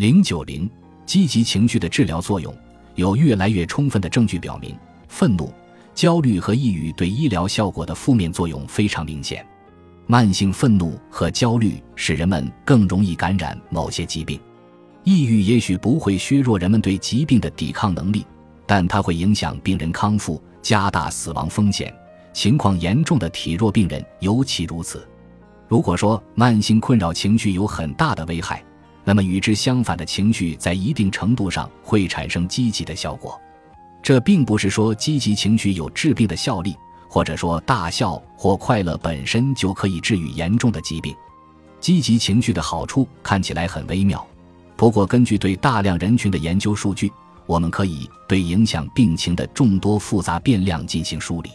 零九零，积极情绪的治疗作用有越来越充分的证据表明，愤怒、焦虑和抑郁对医疗效果的负面作用非常明显。慢性愤怒和焦虑使人们更容易感染某些疾病，抑郁也许不会削弱人们对疾病的抵抗能力，但它会影响病人康复，加大死亡风险。情况严重的体弱病人尤其如此。如果说慢性困扰情绪有很大的危害，那么与之相反的情绪在一定程度上会产生积极的效果。这并不是说积极情绪有治病的效力，或者说大笑或快乐本身就可以治愈严重的疾病。积极情绪的好处看起来很微妙，不过根据对大量人群的研究数据，我们可以对影响病情的众多复杂变量进行梳理。